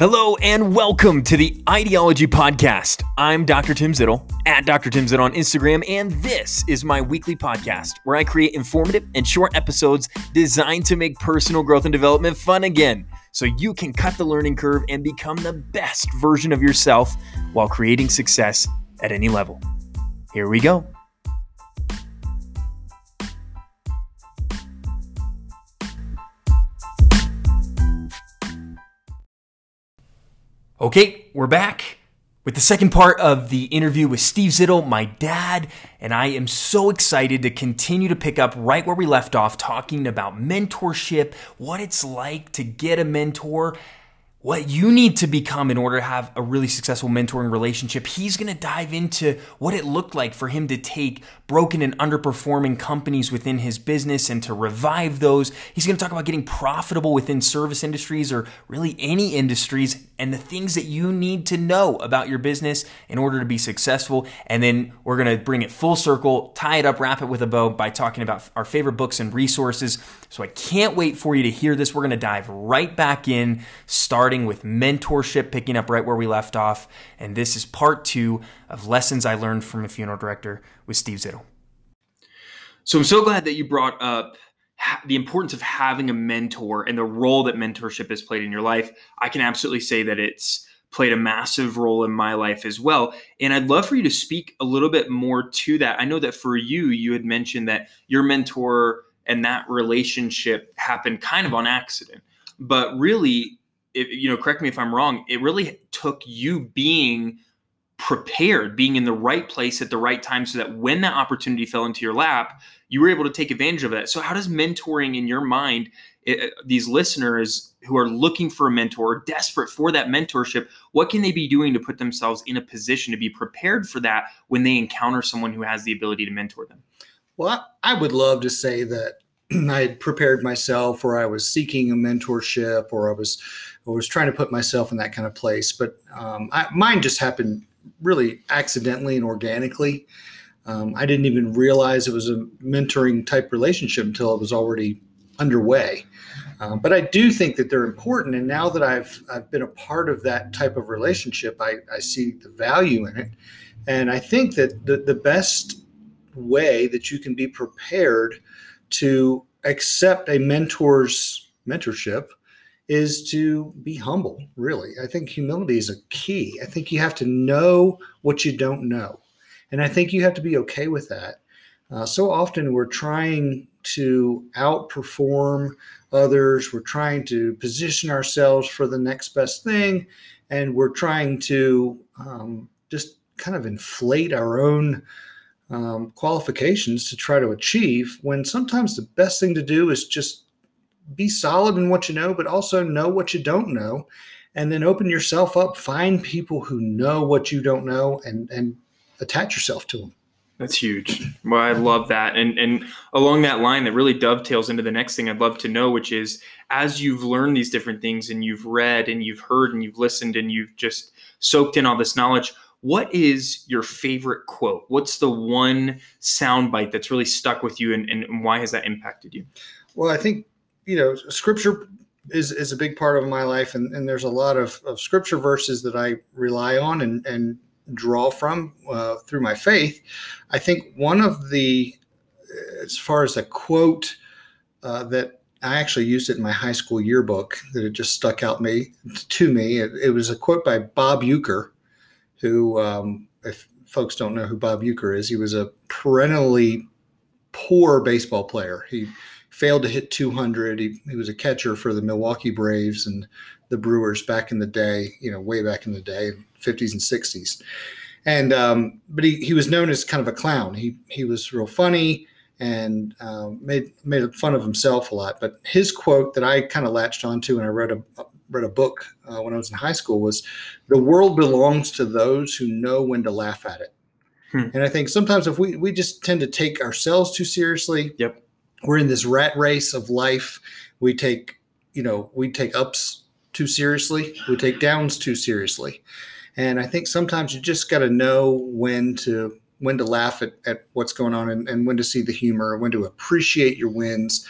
Hello and welcome to the Ideology Podcast. I'm Dr. Tim Zittel at Dr. Tim Zittel on Instagram, and this is my weekly podcast where I create informative and short episodes designed to make personal growth and development fun again so you can cut the learning curve and become the best version of yourself while creating success at any level. Here we go. Okay, we're back with the second part of the interview with Steve Zittel, my dad, and I am so excited to continue to pick up right where we left off, talking about mentorship, what it's like to get a mentor, what you need to become in order to have a really successful mentoring relationship. He's going to dive into what it looked like for him to take broken and underperforming companies within his business and to revive those. He's going to talk about getting profitable within service industries or really any industries and the things that you need to know about your business in order to be successful. And then we're going to bring it full circle, tie it up, wrap it with a bow by talking about our favorite books and resources. So I can't wait for you to hear this. We're going to dive right back in, starting with mentorship, picking up right where we left off. And this is part two of lessons I learned from a funeral director with Steve Zittel. So I'm so glad that you brought up the importance of having a mentor and the role that mentorship has played in your life. I can absolutely say that it's played a massive role in my life as well. And I'd love for you to speak a little bit more to that. I know that for you, you had mentioned that your mentor and that relationship happened kind of on accident. But really, if, you know, correct me if I'm wrong, it really took you being prepared, being in the right place at the right time so that when that opportunity fell into your lap, you were able to take advantage of that. So, how does mentoring in your mind, it, these listeners who are looking for a mentor, desperate for that mentorship, what can they be doing to put themselves in a position to be prepared for that when they encounter someone who has the ability to mentor them? Well, I would love to say that I had prepared myself or I was seeking a mentorship or I was I was trying to put myself in that kind of place. But um, I, mine just happened really accidentally and organically. Um, I didn't even realize it was a mentoring type relationship until it was already underway. Um, but I do think that they're important, and now that I've I've been a part of that type of relationship, I, I see the value in it, and I think that the the best way that you can be prepared to accept a mentor's mentorship is to be humble, really. I think humility is a key. I think you have to know what you don't know. And I think you have to be okay with that. Uh, so often we're trying to outperform others, we're trying to position ourselves for the next best thing, and we're trying to um, just kind of inflate our own um, qualifications to try to achieve when sometimes the best thing to do is just be solid in what you know, but also know what you don't know, and then open yourself up. Find people who know what you don't know, and and attach yourself to them. That's huge. Well, I love that, and and along that line, that really dovetails into the next thing I'd love to know, which is as you've learned these different things, and you've read, and you've heard, and you've listened, and you've just soaked in all this knowledge. What is your favorite quote? What's the one soundbite that's really stuck with you, and, and why has that impacted you? Well, I think you know, scripture is, is a big part of my life. And, and there's a lot of, of scripture verses that I rely on and, and draw from uh, through my faith. I think one of the, as far as a quote uh, that I actually used it in my high school yearbook that it just stuck out me to me. It, it was a quote by Bob Uecker, who, um, if folks don't know who Bob Uecker is, he was a perennially poor baseball player. He failed to hit 200. He, he was a catcher for the Milwaukee Braves and the Brewers back in the day, you know, way back in the day, 50s and 60s. And um, but he, he was known as kind of a clown. He he was real funny and um, made made fun of himself a lot. But his quote that I kind of latched onto and I read a read a book uh, when I was in high school was, "The world belongs to those who know when to laugh at it." Hmm. And I think sometimes if we we just tend to take ourselves too seriously, yep we're in this rat race of life. We take, you know, we take ups too seriously, we take downs too seriously. And I think sometimes you just got to know when to when to laugh at, at what's going on and, and when to see the humor, when to appreciate your wins,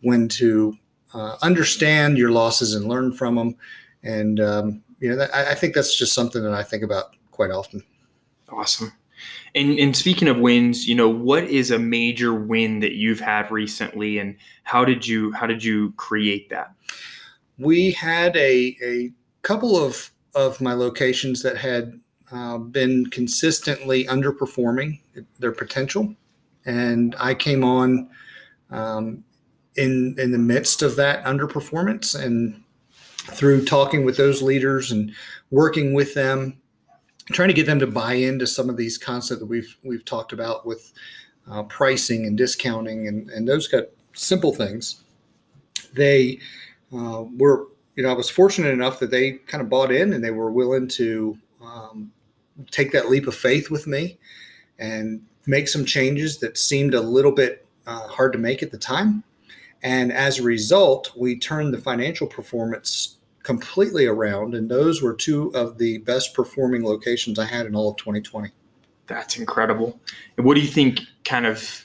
when to uh, understand your losses and learn from them. And um, you know, that, I, I think that's just something that I think about quite often. Awesome. And, and speaking of wins, you know, what is a major win that you've had recently, and how did you how did you create that? We had a a couple of of my locations that had uh, been consistently underperforming their potential, and I came on um, in in the midst of that underperformance, and through talking with those leaders and working with them, trying to get them to buy into some of these concepts that we've we've talked about with uh, pricing and discounting and and those kind of simple things. They uh, were, you know, I was fortunate enough that they kind of bought in and they were willing to um, take that leap of faith with me and make some changes that seemed a little bit uh, hard to make at the time. And as a result, we turned the financial performance completely around. And those were two of the best performing locations I had in all of 2020. That's incredible. And what do you think kind of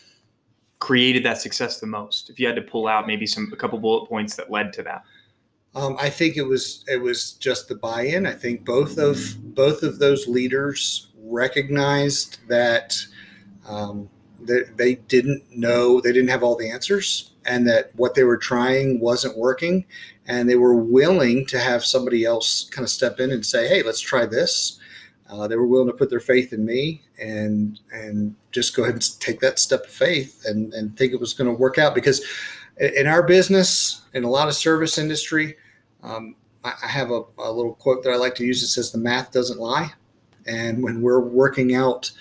created that success the most? If you had to pull out maybe some a couple bullet points that led to that. Um, I think it was it was just the buy-in. I think both of both of those leaders recognized that um, that they didn't know they didn't have all the answers, and that what they were trying wasn't working, and they were willing to have somebody else kind of step in and say, "Hey, let's try this." Uh, they were willing to put their faith in me and and just go ahead and take that step of faith and and think it was going to work out because in our business in a lot of service industry um, I, I, have a, a, little quote that I like to use. It says, "The math doesn't lie," and when we're working out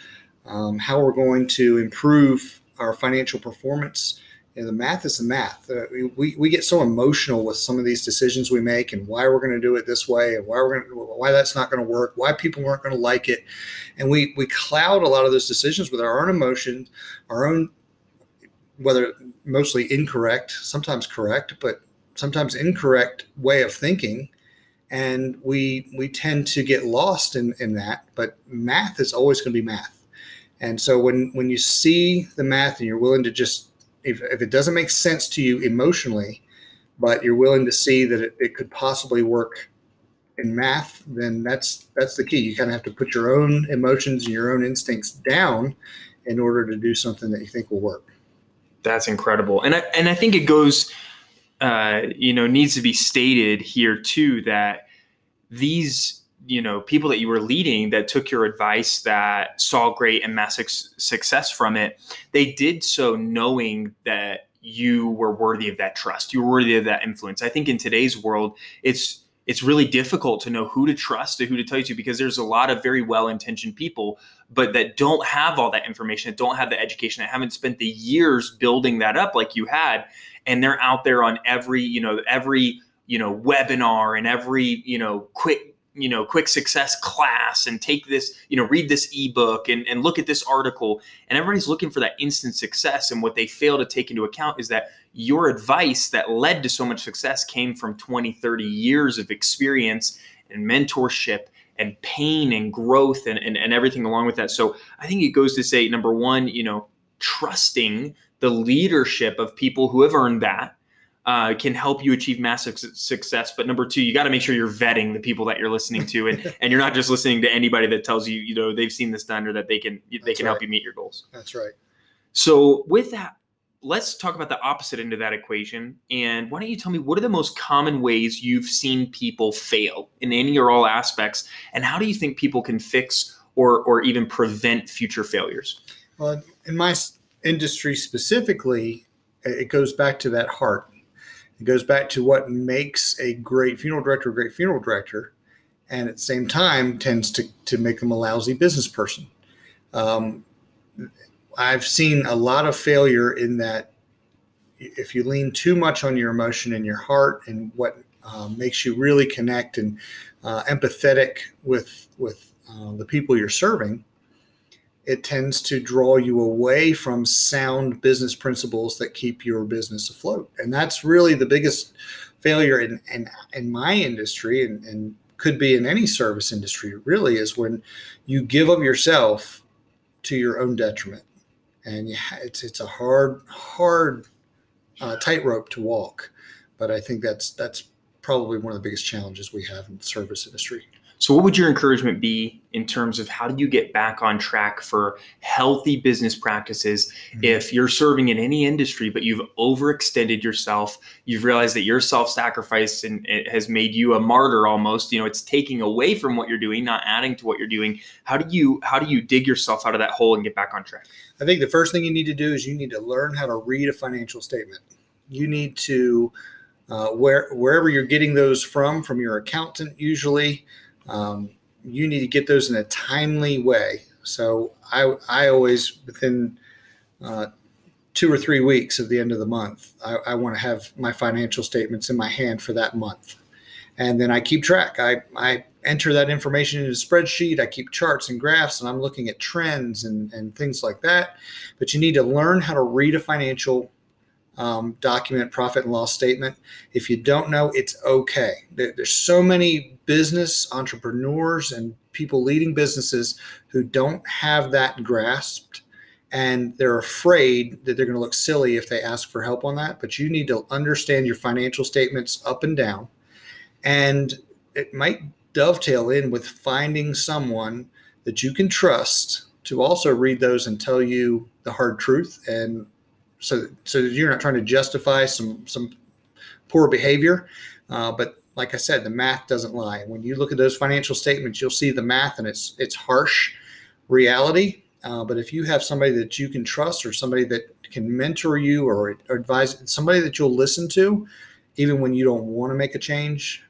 um, how we're going to improve our financial performance, know, the math is the math. Uh, we, we get so emotional with some of these decisions we make and why we're going to do it this way and why we're going why that's not going to work, why people aren't going to like it, and we we cloud a lot of those decisions with our own emotions, our own whether mostly incorrect, sometimes correct, but sometimes incorrect way of thinking. And we we tend to get lost in, in that but math is always going to be math and so when when you see the math and you're willing to just if, if it doesn't make sense to you emotionally but you're willing to see that it, it could possibly work in math then that's that's the key. You kind of have to put your own emotions and your own instincts down in order to do something that you think will work. That's incredible. And i and i think it goes uh, you know, needs to be stated here too that these, you know, people that you were leading that took your advice that saw great and massive success from it, they did so knowing that you were worthy of that trust. You were worthy of that influence. I think in today's world, it's it's really difficult to know who to trust and who to tell you to because there's a lot of very well-intentioned people but that don't have all that information that don't have the education that haven't spent the years building that up like you had and they're out there on every you know every you know webinar and every you know quick you know quick success class and take this you know read this ebook and, and look at this article. And everybody's looking for that instant success. And what they fail to take into account is that your advice that led to so much success came from 20 30 years of experience and mentorship and pain and growth and, and, and everything along with that. So i think it goes to say number one you know trusting the leadership of people who have earned that uh, can help you achieve massive success. But number two, you got to make sure you're vetting the people that you're listening to, and and you're not just listening to anybody that tells you you know they've seen this done or that they can they That's can right. help you meet your goals. That's right. So with that, let's talk about the opposite end of that equation. And why don't you tell me what are the most common ways you've seen people fail in any or all aspects, and how do you think people can fix or or even prevent future failures? Well, in my industry specifically, it goes back to that heart. It goes back to what makes a great funeral director a great funeral director, and at the same time tends to, to make them a lousy business person. Um, I've seen a lot of failure in that if you lean too much on your emotion and your heart and what um, makes you really connect and uh, empathetic with with uh, the people you're serving, it tends to draw you away from sound business principles that keep your business afloat. And that's really the biggest failure in, in, in my industry and, and could be in any service industry, really, is when you give of yourself to your own detriment. And it's, it's a hard, hard uh, tightrope to walk. But I think that's, that's probably one of the biggest challenges we have in the service industry. So, what would your encouragement be in terms of how do you get back on track for healthy business practices mm-hmm. if you're serving in any industry, but you've overextended yourself? You've realized that your self sacrifice and it has made you a martyr almost. You know, it's taking away from what you're doing, not adding to what you're doing. How do you how do you dig yourself out of that hole and get back on track? I think the first thing you need to do is you need to learn how to read a financial statement. You need to uh, where wherever you're getting those from, from your accountant usually um, you need to get those in a timely way. So I, I always within uh, two or three weeks of the end of the month, I, I want to have my financial statements in my hand for that month, and then I keep track. I I enter that information in a spreadsheet. I keep charts and graphs, and I'm looking at trends and and things like that. But you need to learn how to read a financial um, document profit and loss statement. If you don't know, it's okay. there's so many business entrepreneurs and people leading businesses who don't have that grasped and they're afraid that they're going to look silly if they ask for help on that. But you need to understand your financial statements up and down. And it might dovetail in with finding someone that you can trust to also read those and tell you the hard truth and so so you're not trying to justify some some poor behavior. Uh, but like I said, the math doesn't lie. When you look at those financial statements, you'll see the math, and it's it's harsh reality. Uh, but if you have somebody that you can trust, or somebody that can mentor you, or, or advise somebody that you'll listen to, even when you don't want to make a change,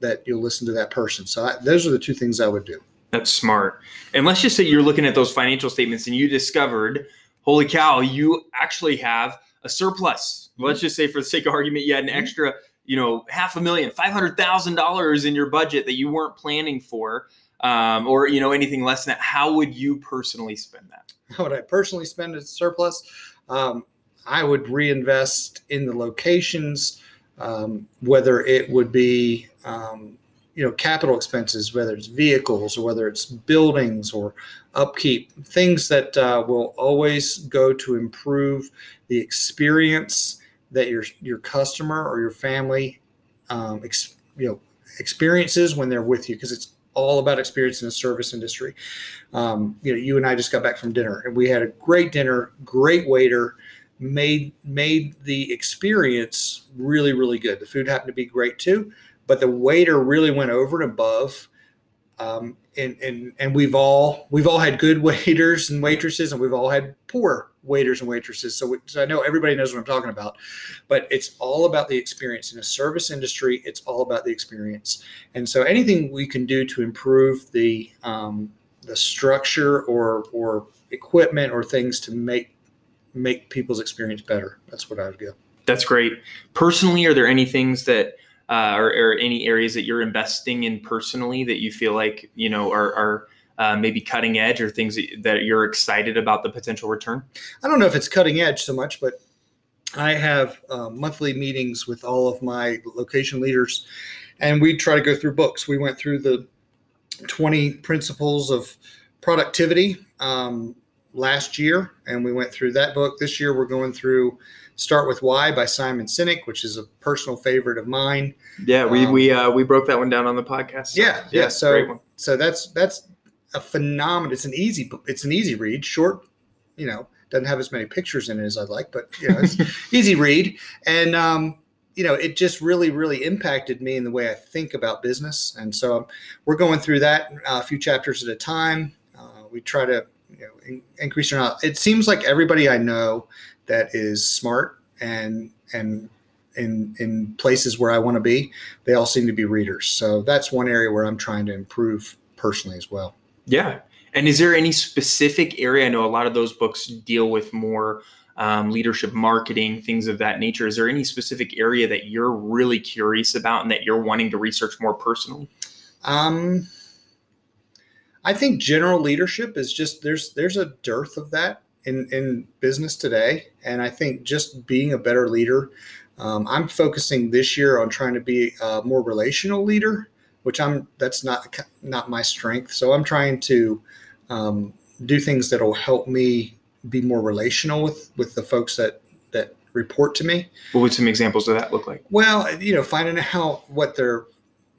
that you'll listen to that person. So I, those are the two things I would do. That's smart. And let's just say you're looking at those financial statements and you discovered holy cow, you actually have a surplus. Let's just say, for the sake of argument, you had an mm-hmm. extra, you know, half a million, five hundred thousand dollars in your budget that you weren't planning for, um, or you know, anything less than that. How would you personally spend that? How would I personally spend a surplus? Um, I would reinvest in the locations, um, whether it would be um, you know capital expenses whether it's vehicles or whether it's buildings or upkeep things that uh, will always go to improve the experience that your your customer or your family um, ex, you know experiences when they're with you because it's all about experience in the service industry. Um, you know you and i just got back from dinner and we had a great dinner great waiter made made the experience really really good. The food happened to be great too but the waiter really went over and above. Um, and, and and we've all we've all had good waiters and waitresses, and we've all had poor waiters and waitresses. So, we, so I know everybody knows what I'm talking about, but it's all about the experience in a service industry. It's all about the experience, and so anything we can do to improve the um, the structure or or equipment or things to make make people's experience better. That's what I would do. That's great. Personally, are there any things that uh, or, or, any areas that you're investing in personally that you feel like you know are, are uh, maybe cutting edge or things that you're excited about the potential return? I don't know if it's cutting edge so much, but I have uh, monthly meetings with all of my location leaders, and we try to go through books. We went through the 20 principles of productivity um, last year, and we went through that book. This year, we're going through Start with Why by Simon Sinek, which is a personal favorite of mine. Yeah, we um, we uh, we broke that one down on the podcast. So, yeah, yeah. So so that's that's a phenomenal. It's an easy it's an easy read, short. You know, doesn't have as many pictures in it as I'd like, but you know, it's easy read, and um, you know, it just really really impacted me in the way I think about business. And so um, we're going through that uh, a few chapters at a time. Uh, we try to you know in, increase our knowledge. It seems like everybody I know that is smart and and in in places where I want to be, they all seem to be readers. So that's one area where I'm trying to improve personally as well. Yeah. And is there any specific area? I know a lot of those books deal with more um, leadership marketing, things of that nature. Is there any specific area that you're really curious about and that you're wanting to research more personally? Um, I think general leadership is just there's there's a dearth of that in, in business today. And I think just being a better leader, um, I'm focusing this year on trying to be a more relational leader, which I'm that's not not my strength. So I'm trying to um, do things that will help me be more relational with with the folks that that report to me. What would some examples of that look like? Well, you know, finding out what their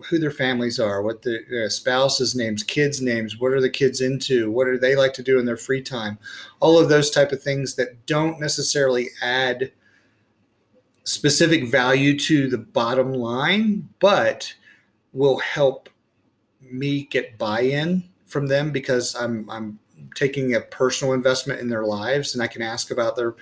who their families are, what the, their spouses' names, kids' names, what are the kids into, what do they like to do in their free time, all of those type of things that don't necessarily add specific value to the bottom line, but will help me get buy-in from them because I'm I'm taking a personal investment in their lives and I can ask about their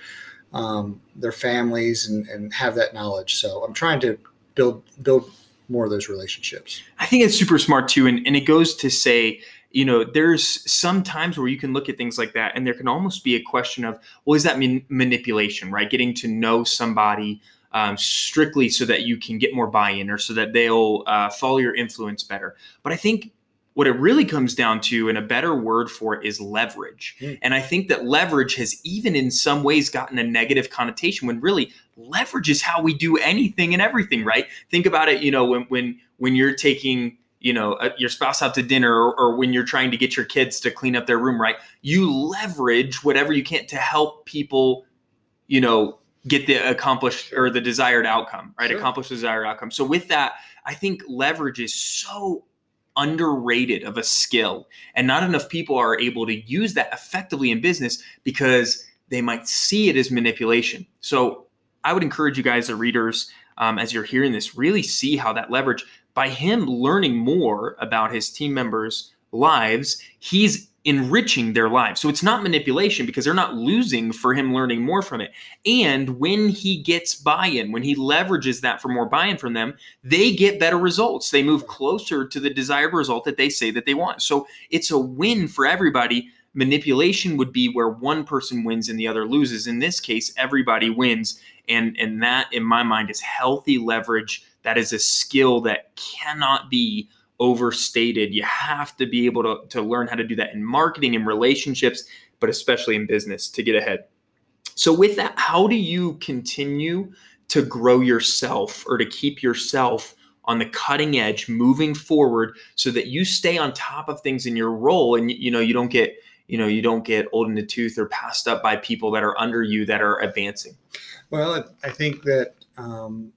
um, their families and, and have that knowledge. So I'm trying to build build more of those relationships. I think it's super smart too. And, and it goes to say, you know, there's some times where you can look at things like that and there can almost be a question of, well, is that man- manipulation, right? Getting to know somebody um, strictly so that you can get more buy in or so that they'll uh, follow your influence better. But I think what it really comes down to, and a better word for it, is leverage. Mm. And I think that leverage has even in some ways gotten a negative connotation when really leverage is how we do anything and everything, right? Think about it, you know, when when when you're taking you know uh, your spouse out to dinner or, or, when you're trying to get your kids to clean up their room right you leverage whatever you can to help people you know get the accomplished or the desired outcome right sure. accomplish the desired outcome so with that i think leverage is so underrated of a skill and not enough people are able to use that effectively in business because they might see it as manipulation so I would encourage you guys, the readers, um, as you're hearing this, really see how that leverage by him learning more about his team members' lives, he's enriching their lives. So it's not manipulation because they're not losing for him learning more from it. And when he gets buy in, when he leverages that for more buy in from them, they get better results. They move closer to the desired result that they say that they want. So it's a win for everybody manipulation would be where one person wins and the other loses in this case everybody wins and and that in my mind is healthy leverage. That is a skill that cannot be overstated. You have to be able to, to learn how to do that in marketing and relationships but especially in business to get ahead. So with that how do you continue to grow yourself or to keep yourself on the cutting edge moving forward so that you stay on top of things in your role and you know you don't get you know you don't get old in the tooth or passed up by people that are under you that are advancing. Well i think that um,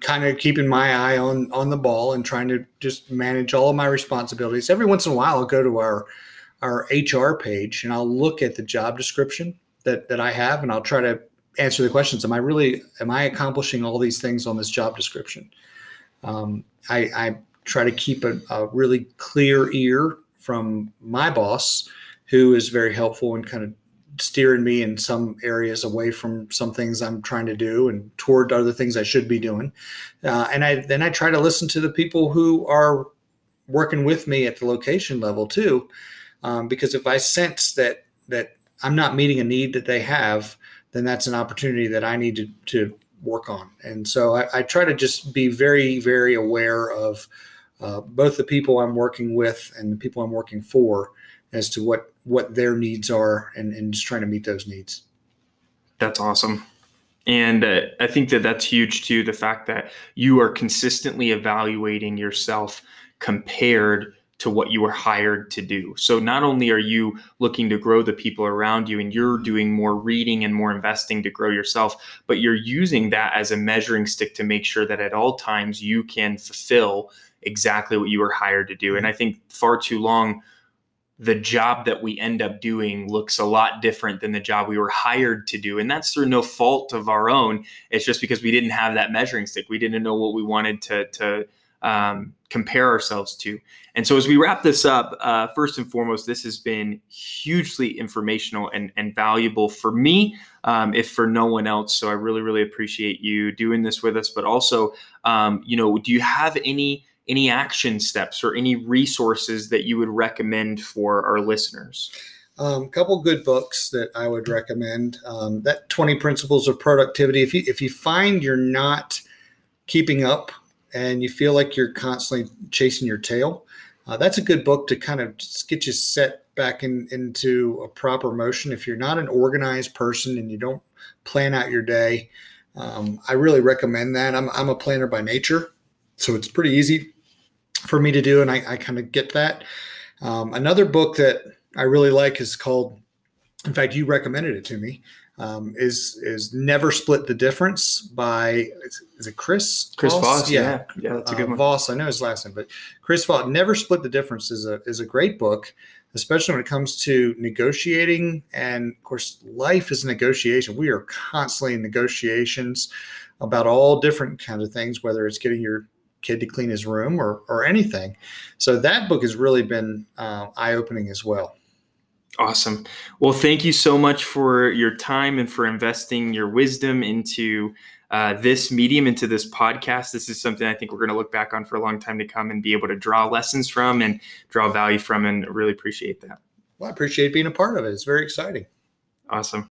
kind of keeping my eye on on the ball and trying to just manage all of my responsibilities. Every once in a while i'll go to our our hr page and i'll look at the job description that that i have and i'll try to answer the questions. Am i really am i accomplishing all these things on this job description? Um, I, I try to keep a, a really clear ear from my boss who is very helpful in kind of steering me in some areas away from some things I'm trying to do and toward other things I should be doing. Uh, and I then I try to listen to the people who are working with me at the location level too, um, because if I sense that that I'm not meeting a need that they have, then that's an opportunity that I need to, to work on. And so I, I try to just be very very aware of uh, both the people I'm working with and the people I'm working for as to what what their needs are and, and just trying to meet those needs that's awesome and uh, i think that that's huge too the fact that you are consistently evaluating yourself compared to what you were hired to do. So not only are you looking to grow the people around you and you're doing more reading and more investing to grow yourself, but you're using that as a measuring stick to make sure that at all times you can fulfill exactly what you were hired to do. And I think far too long the job that we end up doing looks a lot different than the job we were hired to do. And that's through no fault of our own. It's just because we didn't have that measuring stick. We didn't know what we wanted to, to um, compare ourselves to. And so, as we wrap this up, uh, first and foremost, this has been hugely informational and, and valuable for me, um, if for no one else. So, I really, really appreciate you doing this with us. But also, um, you know, do you have any any action steps or any resources that you would recommend for our listeners? A um, couple good books that I would recommend. Um, that 20 Principles of Productivity. If you if you find you're not keeping up and you feel like you're constantly chasing your tail, uh, that's a good book to kind of get you set back in, into a proper motion. If you're not an organized person and you don't plan out your day, um, I really recommend that. I'm, I'm a planner by nature, so it's pretty easy for me to do, and I, I kind of get that. Um, another book that I really like is called, in fact, you recommended it to me. um, is is never split the difference by is, it Chris Chris Voss? Voss yeah. yeah, yeah, that's a good uh, one. Voss, I know his last name, but Chris Voss never split the difference is a is a great book, especially when it comes to negotiating and of course life is a negotiation. We are constantly in negotiations about all different kinds of things, whether it's getting your kid to clean his room or or anything. So that book has really been uh, eye opening as well. Awesome. Well, thank you so much for your time and for investing your wisdom into uh, this medium, into this podcast. This is something I think we're going to look back on for a long time to come and be able to draw lessons from and draw value from, and really appreciate that. Well, I appreciate being a part of it. It's very exciting. Awesome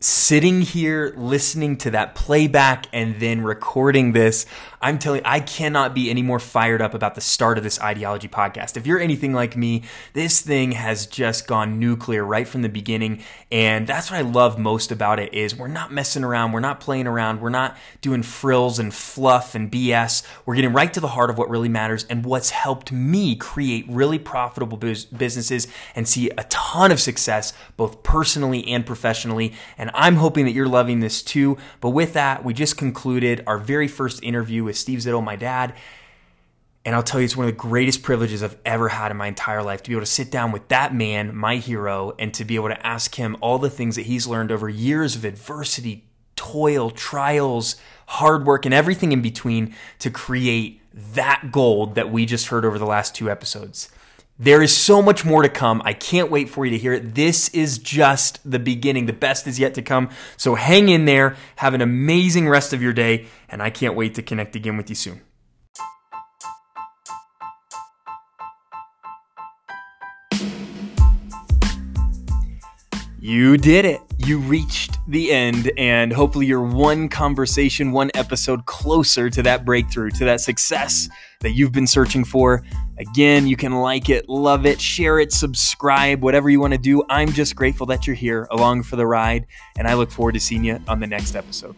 sitting here listening to that playback and then recording this, I'm telling I cannot be any more fired up about the start of this ideology podcast. If you're anything like me, this thing has just gone nuclear right from the beginning. And that's what I love most about it is we're not messing around. We're not playing around. We're not doing frills and fluff and BS. We're getting right to the heart of what really matters and what's helped me create really profitable businesses and see a ton of success, both personally and professionally. And I'm hoping that you're loving this too. But with that, we just concluded our very first interview with Steve Zittel, my dad. And I'll tell you, it's one of the greatest privileges I've ever had in my entire life to be able to sit down with that man, my hero, and to be able to ask him all the things that he's learned over years of adversity, toil, trials, hard work, and everything in between to create that gold that we just heard over the last two episodes. There is so much more to come. I can't wait for you to hear it. This is just the beginning. The best is yet to come. So hang in there. Have an amazing rest of your day. And I can't wait to connect again with you soon. You did it. You reached the end, and hopefully, you're one conversation, one episode closer to that breakthrough, to that success that you've been searching for. Again, you can like it, love it, share it, subscribe, whatever you want to do. I'm just grateful that you're here along for the ride, and I look forward to seeing you on the next episode.